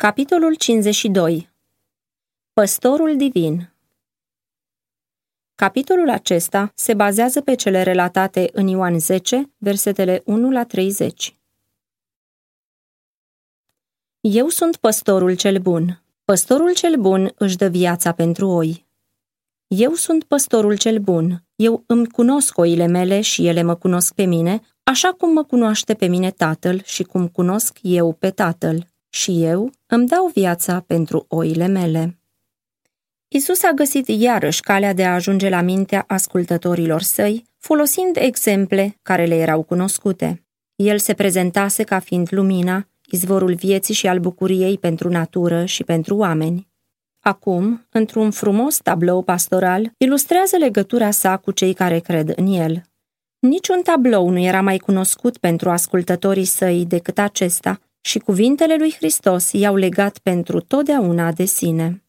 Capitolul 52 Păstorul divin Capitolul acesta se bazează pe cele relatate în Ioan 10, versetele 1 la 30. Eu sunt păstorul cel bun. Păstorul cel bun își dă viața pentru oi. Eu sunt păstorul cel bun. Eu îmi cunosc oile mele și ele mă cunosc pe mine, așa cum mă cunoaște pe mine tatăl și cum cunosc eu pe tatăl și eu îmi dau viața pentru oile mele. Isus a găsit iarăși calea de a ajunge la mintea ascultătorilor săi, folosind exemple care le erau cunoscute. El se prezentase ca fiind lumina, izvorul vieții și al bucuriei pentru natură și pentru oameni. Acum, într-un frumos tablou pastoral, ilustrează legătura sa cu cei care cred în el. Niciun tablou nu era mai cunoscut pentru ascultătorii săi decât acesta, și cuvintele lui Hristos i-au legat pentru totdeauna de sine.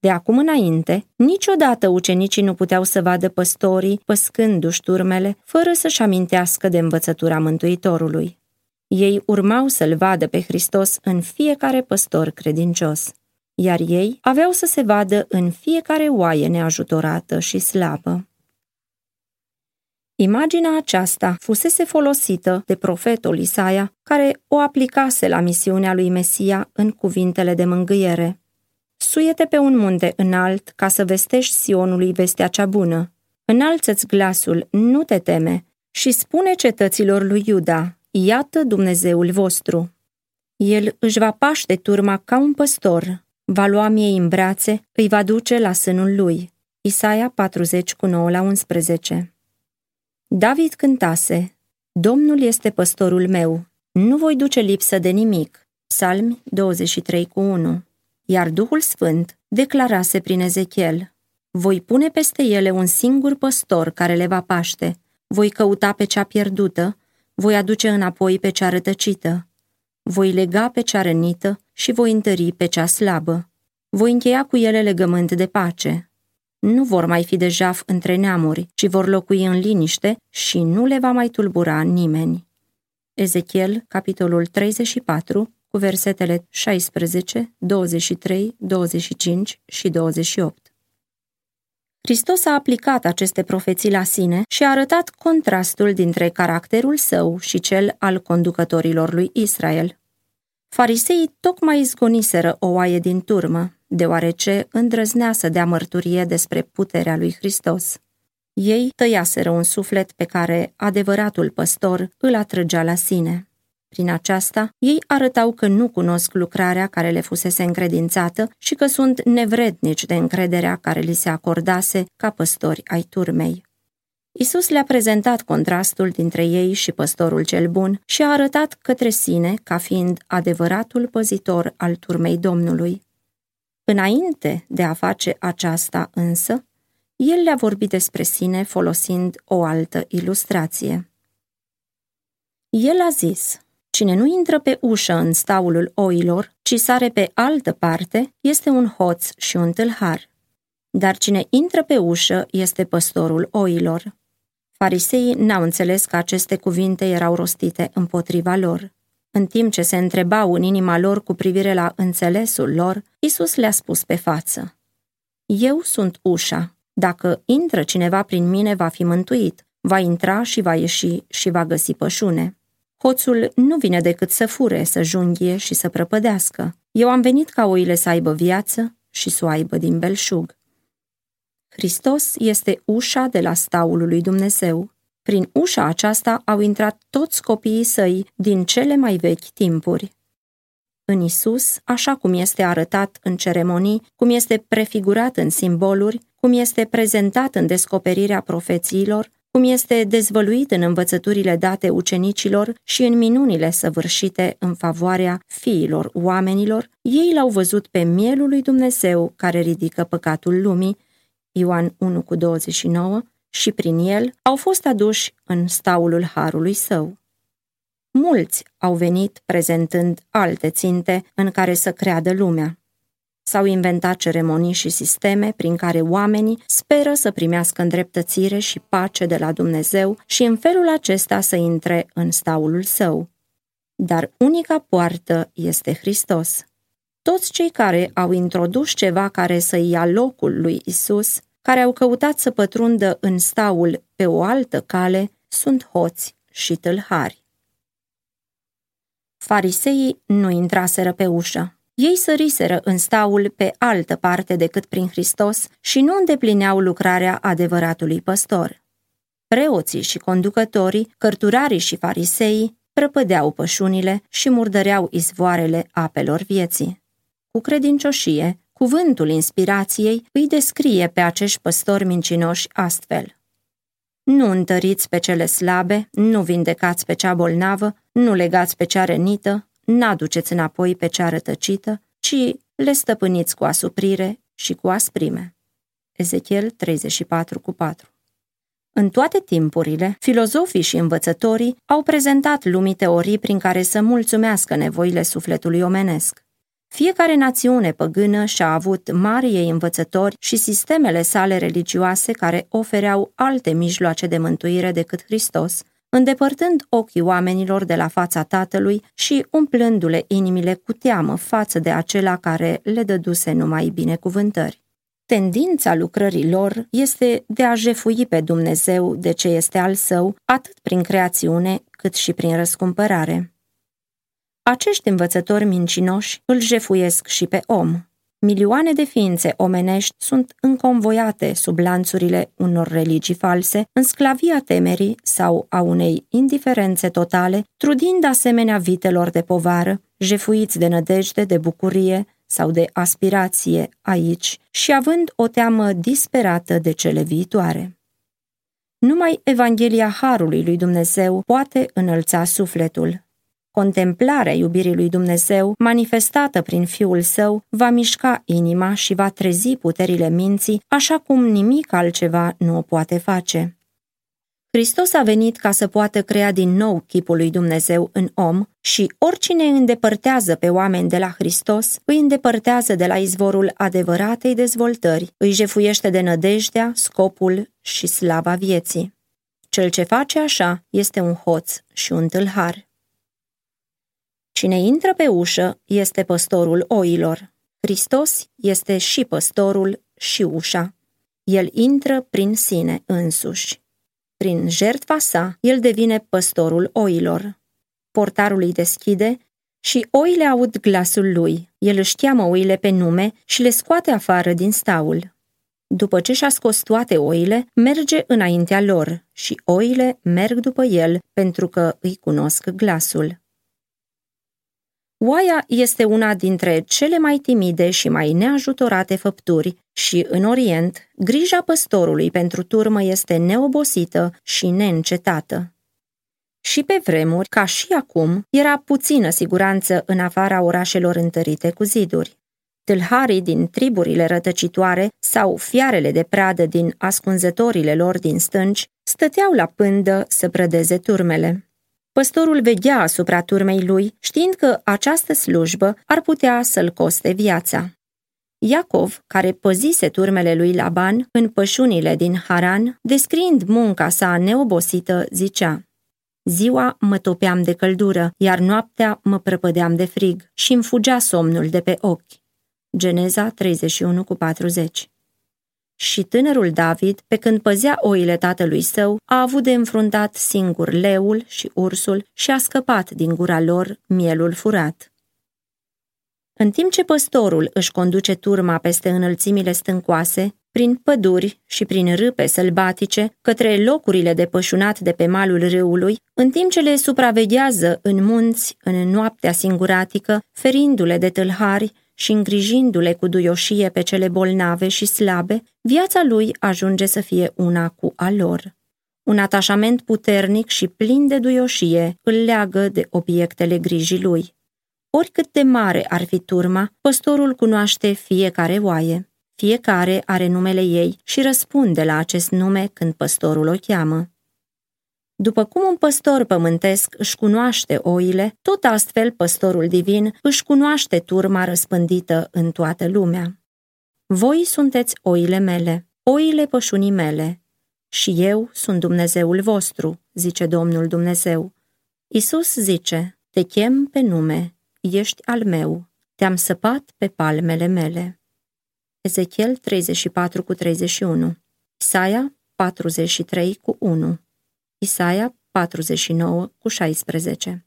De acum înainte, niciodată ucenicii nu puteau să vadă păstorii păscându-și turmele, fără să-și amintească de învățătura Mântuitorului. Ei urmau să-L vadă pe Hristos în fiecare păstor credincios, iar ei aveau să se vadă în fiecare oaie neajutorată și slabă. Imaginea aceasta fusese folosită de profetul Isaia, care o aplicase la misiunea lui Mesia în cuvintele de mângâiere. Suiete pe un munte înalt ca să vestești Sionului vestea cea bună. Înalță-ți glasul, nu te teme, și spune cetăților lui Iuda, iată Dumnezeul vostru. El își va paște turma ca un păstor, va lua miei în brațe, îi va duce la sânul lui. Isaia 40 cu 9 la 11 David cântase, Domnul este păstorul meu, nu voi duce lipsă de nimic. Psalmi 23 cu 1 Iar Duhul Sfânt declarase prin Ezechiel, Voi pune peste ele un singur păstor care le va paște, voi căuta pe cea pierdută, voi aduce înapoi pe cea rătăcită, voi lega pe cea rănită și voi întări pe cea slabă. Voi încheia cu ele legământ de pace nu vor mai fi de jaf între neamuri, ci vor locui în liniște și nu le va mai tulbura nimeni. Ezechiel, capitolul 34, cu versetele 16, 23, 25 și 28. Hristos a aplicat aceste profeții la sine și a arătat contrastul dintre caracterul său și cel al conducătorilor lui Israel. Fariseii tocmai zgoniseră o oaie din turmă, deoarece îndrăznea să dea mărturie despre puterea lui Hristos. Ei tăiaseră un suflet pe care adevăratul păstor îl atrăgea la sine. Prin aceasta, ei arătau că nu cunosc lucrarea care le fusese încredințată și că sunt nevrednici de încrederea care li se acordase ca păstori ai turmei. Isus le-a prezentat contrastul dintre ei și păstorul cel bun și a arătat către sine ca fiind adevăratul păzitor al turmei Domnului. Înainte de a face aceasta însă, el le-a vorbit despre sine folosind o altă ilustrație. El a zis, cine nu intră pe ușă în staulul oilor, ci sare pe altă parte, este un hoț și un tâlhar. Dar cine intră pe ușă este păstorul oilor. Fariseii n-au înțeles că aceste cuvinte erau rostite împotriva lor. În timp ce se întrebau în inima lor cu privire la înțelesul lor, Isus le-a spus pe față. Eu sunt ușa. Dacă intră cineva prin mine, va fi mântuit. Va intra și va ieși și va găsi pășune. Hoțul nu vine decât să fure, să junghie și să prăpădească. Eu am venit ca oile să aibă viață și să o aibă din belșug. Hristos este ușa de la staul lui Dumnezeu. Prin ușa aceasta au intrat toți copiii săi din cele mai vechi timpuri. În Isus, așa cum este arătat în ceremonii, cum este prefigurat în simboluri, cum este prezentat în descoperirea profețiilor, cum este dezvăluit în învățăturile date ucenicilor și în minunile săvârșite în favoarea fiilor oamenilor, ei l-au văzut pe mielul lui Dumnezeu care ridică păcatul lumii, Ioan 1 cu 29, și prin el au fost aduși în staulul harului său. Mulți au venit prezentând alte ținte în care să creadă lumea. S-au inventat ceremonii și sisteme prin care oamenii speră să primească îndreptățire și pace de la Dumnezeu și în felul acesta să intre în staulul său. Dar unica poartă este Hristos. Toți cei care au introdus ceva care să ia locul lui Isus, care au căutat să pătrundă în staul pe o altă cale, sunt hoți și tâlhari. Fariseii nu intraseră pe ușă. Ei săriseră în staul pe altă parte decât prin Hristos și nu îndeplineau lucrarea adevăratului păstor. Preoții și conducătorii, cărturarii și fariseii prăpădeau pășunile și murdăreau izvoarele apelor vieții. Cu credincioșie, cuvântul inspirației îi descrie pe acești păstori mincinoși astfel. Nu întăriți pe cele slabe, nu vindecați pe cea bolnavă, nu legați pe cea rănită, n-aduceți înapoi pe cea rătăcită, ci le stăpâniți cu asuprire și cu asprime. Ezechiel 34 cu 4 în toate timpurile, filozofii și învățătorii au prezentat lumii teorii prin care să mulțumească nevoile sufletului omenesc. Fiecare națiune păgână și-a avut mari ei învățători și sistemele sale religioase care ofereau alte mijloace de mântuire decât Hristos, îndepărtând ochii oamenilor de la fața Tatălui și umplându-le inimile cu teamă față de acela care le dăduse numai binecuvântări. Tendința lucrării lor este de a jefui pe Dumnezeu de ce este al său, atât prin creațiune cât și prin răscumpărare. Acești învățători mincinoși îl jefuiesc și pe om. Milioane de ființe omenești sunt înconvoiate sub lanțurile unor religii false, în sclavia temerii sau a unei indiferențe totale, trudind asemenea vitelor de povară, jefuiți de nădejde, de bucurie, sau de aspirație aici și având o teamă disperată de cele viitoare. Numai Evanghelia Harului lui Dumnezeu poate înălța sufletul. Contemplarea iubirii lui Dumnezeu, manifestată prin Fiul Său, va mișca inima și va trezi puterile minții, așa cum nimic altceva nu o poate face. Hristos a venit ca să poată crea din nou chipul lui Dumnezeu în om și oricine îndepărtează pe oameni de la Hristos, îi îndepărtează de la izvorul adevăratei dezvoltări, îi jefuiește de nădejdea, scopul și slava vieții. Cel ce face așa este un hoț și un tâlhar. Cine intră pe ușă este păstorul oilor. Hristos este și păstorul și ușa. El intră prin sine însuși. Prin jertfa sa, el devine păstorul oilor. Portarul îi deschide și oile aud glasul lui. El își cheamă oile pe nume și le scoate afară din staul. După ce și-a scos toate oile, merge înaintea lor și oile merg după el pentru că îi cunosc glasul. Oaia este una dintre cele mai timide și mai neajutorate făpturi și, în Orient, grija păstorului pentru turmă este neobosită și neîncetată. Și pe vremuri, ca și acum, era puțină siguranță în afara orașelor întărite cu ziduri. Tâlharii din triburile rătăcitoare sau fiarele de pradă din ascunzătorile lor din stânci stăteau la pândă să prădeze turmele. Păstorul veghea asupra turmei lui, știind că această slujbă ar putea să-l coste viața. Iacov, care păzise turmele lui Laban în pășunile din Haran, descriind munca sa neobosită, zicea Ziua mă topeam de căldură, iar noaptea mă prăpădeam de frig și îmi fugea somnul de pe ochi. Geneza 31 cu 40 și tânărul David, pe când păzea oile tatălui său, a avut de înfruntat singur leul și ursul și a scăpat din gura lor mielul furat. În timp ce păstorul își conduce turma peste înălțimile stâncoase, prin păduri și prin râpe sălbatice, către locurile de pășunat de pe malul râului, în timp ce le supraveghează în munți, în noaptea singuratică, ferindu-le de tâlhari și îngrijindu-le cu duioșie pe cele bolnave și slabe, viața lui ajunge să fie una cu a lor. Un atașament puternic și plin de duioșie îl leagă de obiectele grijii lui. Oricât de mare ar fi turma, păstorul cunoaște fiecare oaie. Fiecare are numele ei și răspunde la acest nume când păstorul o cheamă. După cum un păstor pământesc își cunoaște oile, tot astfel păstorul divin își cunoaște turma răspândită în toată lumea. Voi sunteți oile mele, oile pășunii mele, și eu sunt Dumnezeul vostru, zice Domnul Dumnezeu. Isus zice, te chem pe nume, ești al meu. te-am săpat pe palmele mele. Ezechiel 34 cu 31 Isaia 43 cu 1 Isaia 49 cu 16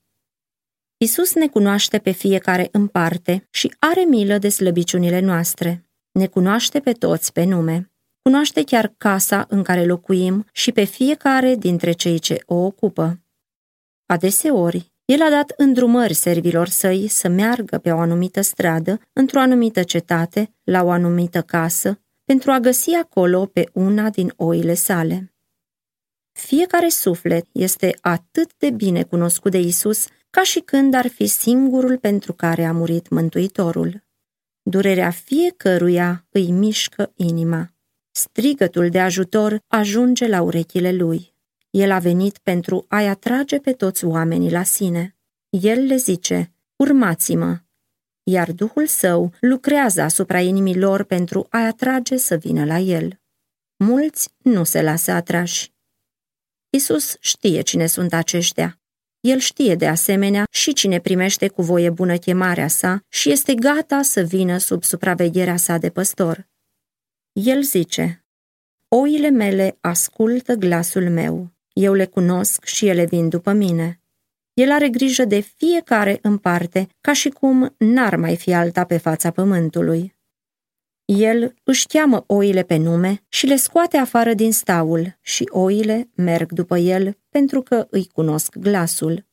Isus ne cunoaște pe fiecare în parte și are milă de slăbiciunile noastre. Ne cunoaște pe toți pe nume. Cunoaște chiar casa în care locuim și pe fiecare dintre cei ce o ocupă. Adeseori, el a dat îndrumări servilor săi să meargă pe o anumită stradă, într-o anumită cetate, la o anumită casă, pentru a găsi acolo pe una din oile sale. Fiecare suflet este atât de bine cunoscut de Isus ca și când ar fi singurul pentru care a murit Mântuitorul. Durerea fiecăruia îi mișcă inima. Strigătul de ajutor ajunge la urechile lui. El a venit pentru a-i atrage pe toți oamenii la sine. El le zice, urmați-mă, iar Duhul Său lucrează asupra inimii lor pentru a-i atrage să vină la El. Mulți nu se lasă atrași. Isus știe cine sunt aceștia. El știe de asemenea și cine primește cu voie bună chemarea sa și este gata să vină sub supravegherea sa de păstor. El zice, Oile mele ascultă glasul meu, eu le cunosc și ele vin după mine. El are grijă de fiecare în parte, ca și cum n-ar mai fi alta pe fața pământului. El își cheamă oile pe nume și le scoate afară din staul și oile merg după el pentru că îi cunosc glasul.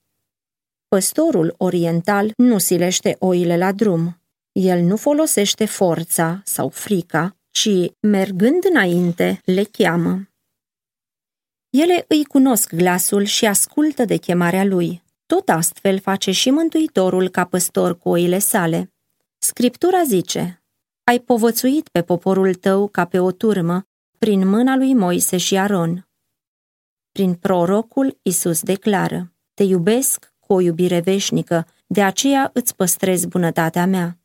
Păstorul oriental nu silește oile la drum. El nu folosește forța sau frica, ci, mergând înainte, le cheamă. Ele îi cunosc glasul și ascultă de chemarea lui. Tot astfel face și Mântuitorul ca păstor cu oile sale. Scriptura zice, Ai povățuit pe poporul tău ca pe o turmă, prin mâna lui Moise și Aron. Prin prorocul Isus declară, Te iubesc cu o iubire veșnică, de aceea îți păstrez bunătatea mea.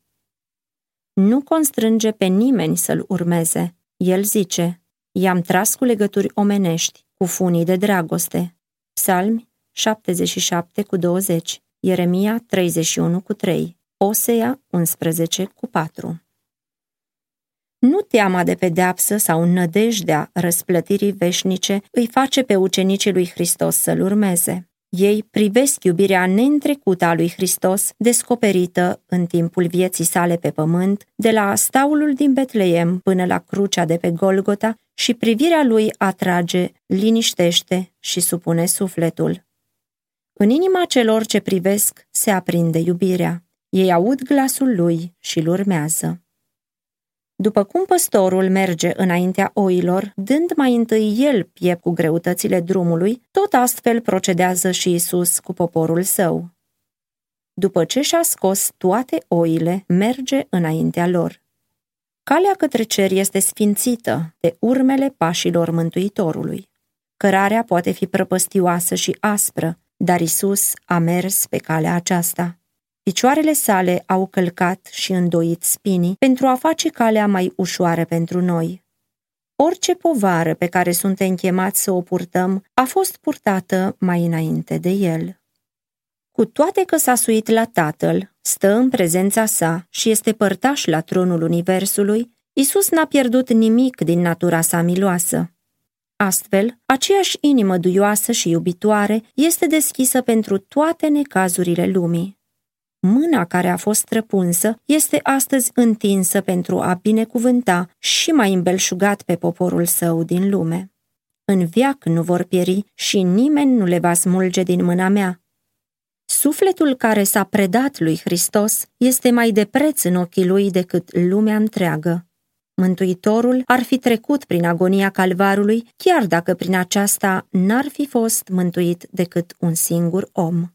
Nu constrânge pe nimeni să-l urmeze. El zice, i-am tras cu legături omenești, cu funii de dragoste. Psalmi 77 cu 20, Ieremia 31 cu 3, Osea 11 cu 4. Nu teama de pedeapsă sau nădejdea răsplătirii veșnice îi face pe ucenicii lui Hristos să-l urmeze. Ei privesc iubirea neîntrecută a lui Hristos, descoperită în timpul vieții sale pe pământ, de la staulul din Betleem până la crucea de pe Golgota și privirea lui atrage, liniștește și supune sufletul. În inima celor ce privesc se aprinde iubirea. Ei aud glasul lui și îl urmează. După cum păstorul merge înaintea oilor, dând mai întâi el piept cu greutățile drumului, tot astfel procedează și Isus cu poporul său. După ce și-a scos toate oile, merge înaintea lor. Calea către cer este sfințită de urmele pașilor Mântuitorului. Cărarea poate fi prăpăstioasă și aspră, dar Isus a mers pe calea aceasta. Picioarele sale au călcat și îndoit spinii pentru a face calea mai ușoară pentru noi. Orice povară pe care suntem chemați să o purtăm a fost purtată mai înainte de el. Cu toate că s-a suit la Tatăl, stă în prezența sa și este părtaș la tronul Universului, Isus n-a pierdut nimic din natura sa miloasă. Astfel, aceeași inimă duioasă și iubitoare este deschisă pentru toate necazurile lumii. Mâna care a fost răpunsă este astăzi întinsă pentru a binecuvânta și mai îmbelșugat pe poporul său din lume. În viac nu vor pieri și nimeni nu le va smulge din mâna mea. Sufletul care s-a predat lui Hristos este mai de preț în ochii lui decât lumea întreagă. Mântuitorul ar fi trecut prin agonia calvarului, chiar dacă prin aceasta n-ar fi fost mântuit decât un singur om.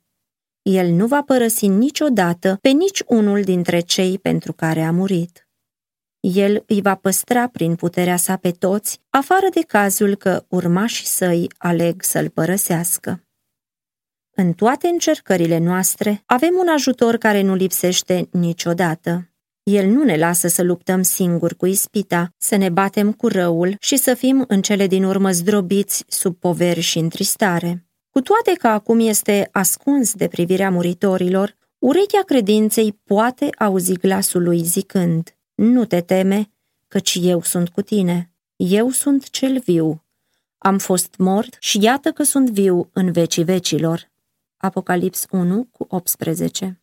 El nu va părăsi niciodată pe nici unul dintre cei pentru care a murit. El îi va păstra prin puterea sa pe toți, afară de cazul că urmașii săi aleg să-l părăsească. În toate încercările noastre avem un ajutor care nu lipsește niciodată. El nu ne lasă să luptăm singuri cu ispita, să ne batem cu răul și să fim în cele din urmă zdrobiți sub poveri și întristare. Cu toate că acum este ascuns de privirea muritorilor, Urechea credinței poate auzi glasul lui zicând, Nu te teme, căci eu sunt cu tine. Eu sunt cel viu. Am fost mort și iată că sunt viu în vecii vecilor. Apocalips 1 cu 18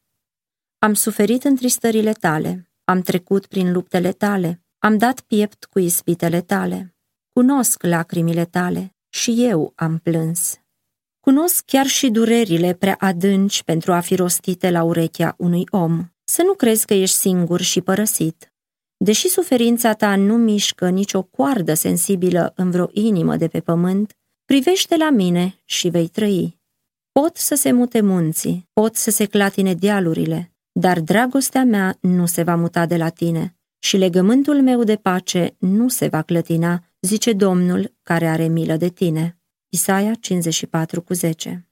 Am suferit întristările tale, am trecut prin luptele tale, am dat piept cu ispitele tale. Cunosc lacrimile tale și eu am plâns. Cunosc chiar și durerile prea adânci pentru a fi rostite la urechea unui om. Să nu crezi că ești singur și părăsit. Deși suferința ta nu mișcă nicio coardă sensibilă în vreo inimă de pe pământ, privește la mine și vei trăi. Pot să se mute munții, pot să se clatine dealurile, dar dragostea mea nu se va muta de la tine și legământul meu de pace nu se va clătina, zice Domnul care are milă de tine. Isaia 54 cu 10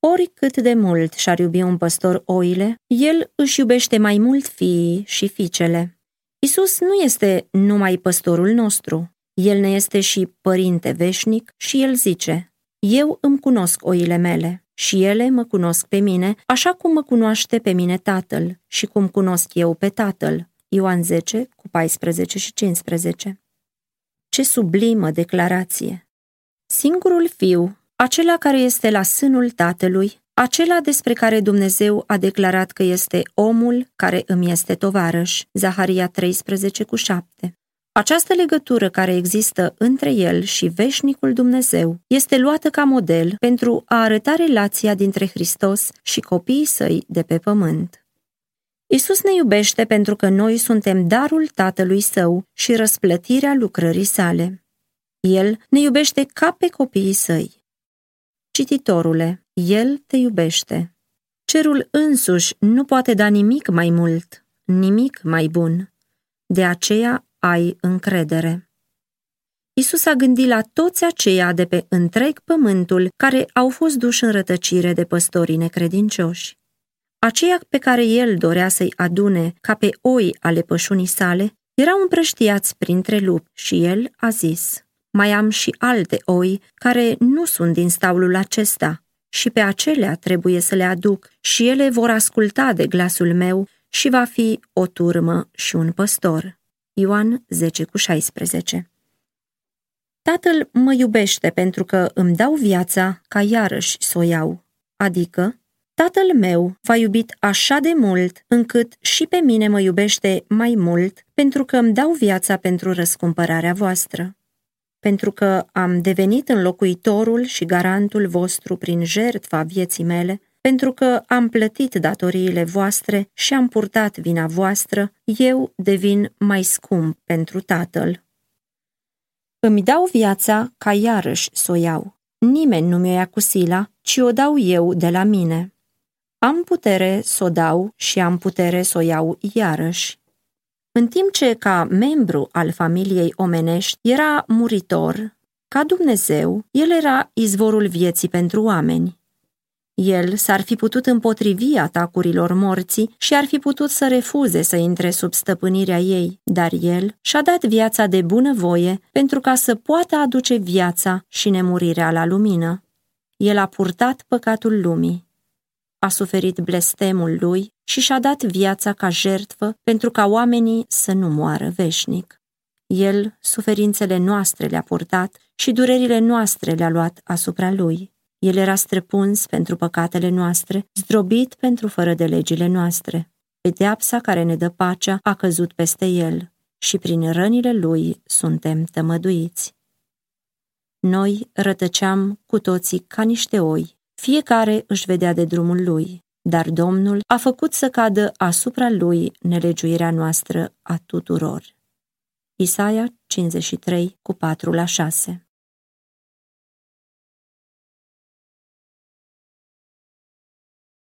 Ori cât de mult și-ar iubi un păstor oile, el își iubește mai mult fiii și fiicele. Isus nu este numai păstorul nostru, el ne este și părinte veșnic și el zice, Eu îmi cunosc oile mele și ele mă cunosc pe mine, așa cum mă cunoaște pe mine tatăl și cum cunosc eu pe tatăl. Ioan 10 cu 14 și 15 Ce sublimă declarație! Singurul fiu, acela care este la sânul tatălui, acela despre care Dumnezeu a declarat că este omul care îmi este tovarăș, Zaharia 13 cu 7. Această legătură care există între el și veșnicul Dumnezeu este luată ca model pentru a arăta relația dintre Hristos și copiii săi de pe pământ. Isus ne iubește pentru că noi suntem darul Tatălui Său și răsplătirea lucrării sale. El ne iubește ca pe copiii săi. Cititorule, El te iubește. Cerul însuși nu poate da nimic mai mult, nimic mai bun. De aceea ai încredere. Isus a gândit la toți aceia de pe întreg pământul care au fost duși în rătăcire de păstorii necredincioși. Aceia pe care el dorea să-i adune ca pe oi ale pășunii sale erau împrăștiați printre lupi și el a zis, mai am și alte oi care nu sunt din staulul acesta și pe acelea trebuie să le aduc și ele vor asculta de glasul meu și va fi o turmă și un păstor. Ioan 10 cu 16 Tatăl mă iubește pentru că îmi dau viața ca iarăși să o iau, adică Tatăl meu v-a iubit așa de mult încât și pe mine mă iubește mai mult pentru că îmi dau viața pentru răscumpărarea voastră. Pentru că am devenit înlocuitorul și garantul vostru prin jertfa vieții mele, pentru că am plătit datoriile voastre și am purtat vina voastră, eu devin mai scump pentru Tatăl. Îmi dau viața ca iarăși să o iau. Nimeni nu mi-o ia cu sila, ci o dau eu de la mine. Am putere să o dau și am putere să o iau iarăși. În timp ce, ca membru al familiei omenești, era muritor, ca Dumnezeu, el era izvorul vieții pentru oameni. El s-ar fi putut împotrivi atacurilor morții și ar fi putut să refuze să intre sub stăpânirea ei, dar el și-a dat viața de bunăvoie pentru ca să poată aduce viața și nemurirea la lumină. El a purtat păcatul lumii a suferit blestemul lui și și-a dat viața ca jertfă pentru ca oamenii să nu moară veșnic. El suferințele noastre le-a purtat și durerile noastre le-a luat asupra lui. El era străpuns pentru păcatele noastre, zdrobit pentru fără de legile noastre. Pedeapsa care ne dă pacea a căzut peste el și prin rănile lui suntem tămăduiți. Noi rătăceam cu toții ca niște oi, fiecare își vedea de drumul lui, dar Domnul a făcut să cadă asupra lui nelegiuirea noastră a tuturor. Isaia 53 cu 4 la 6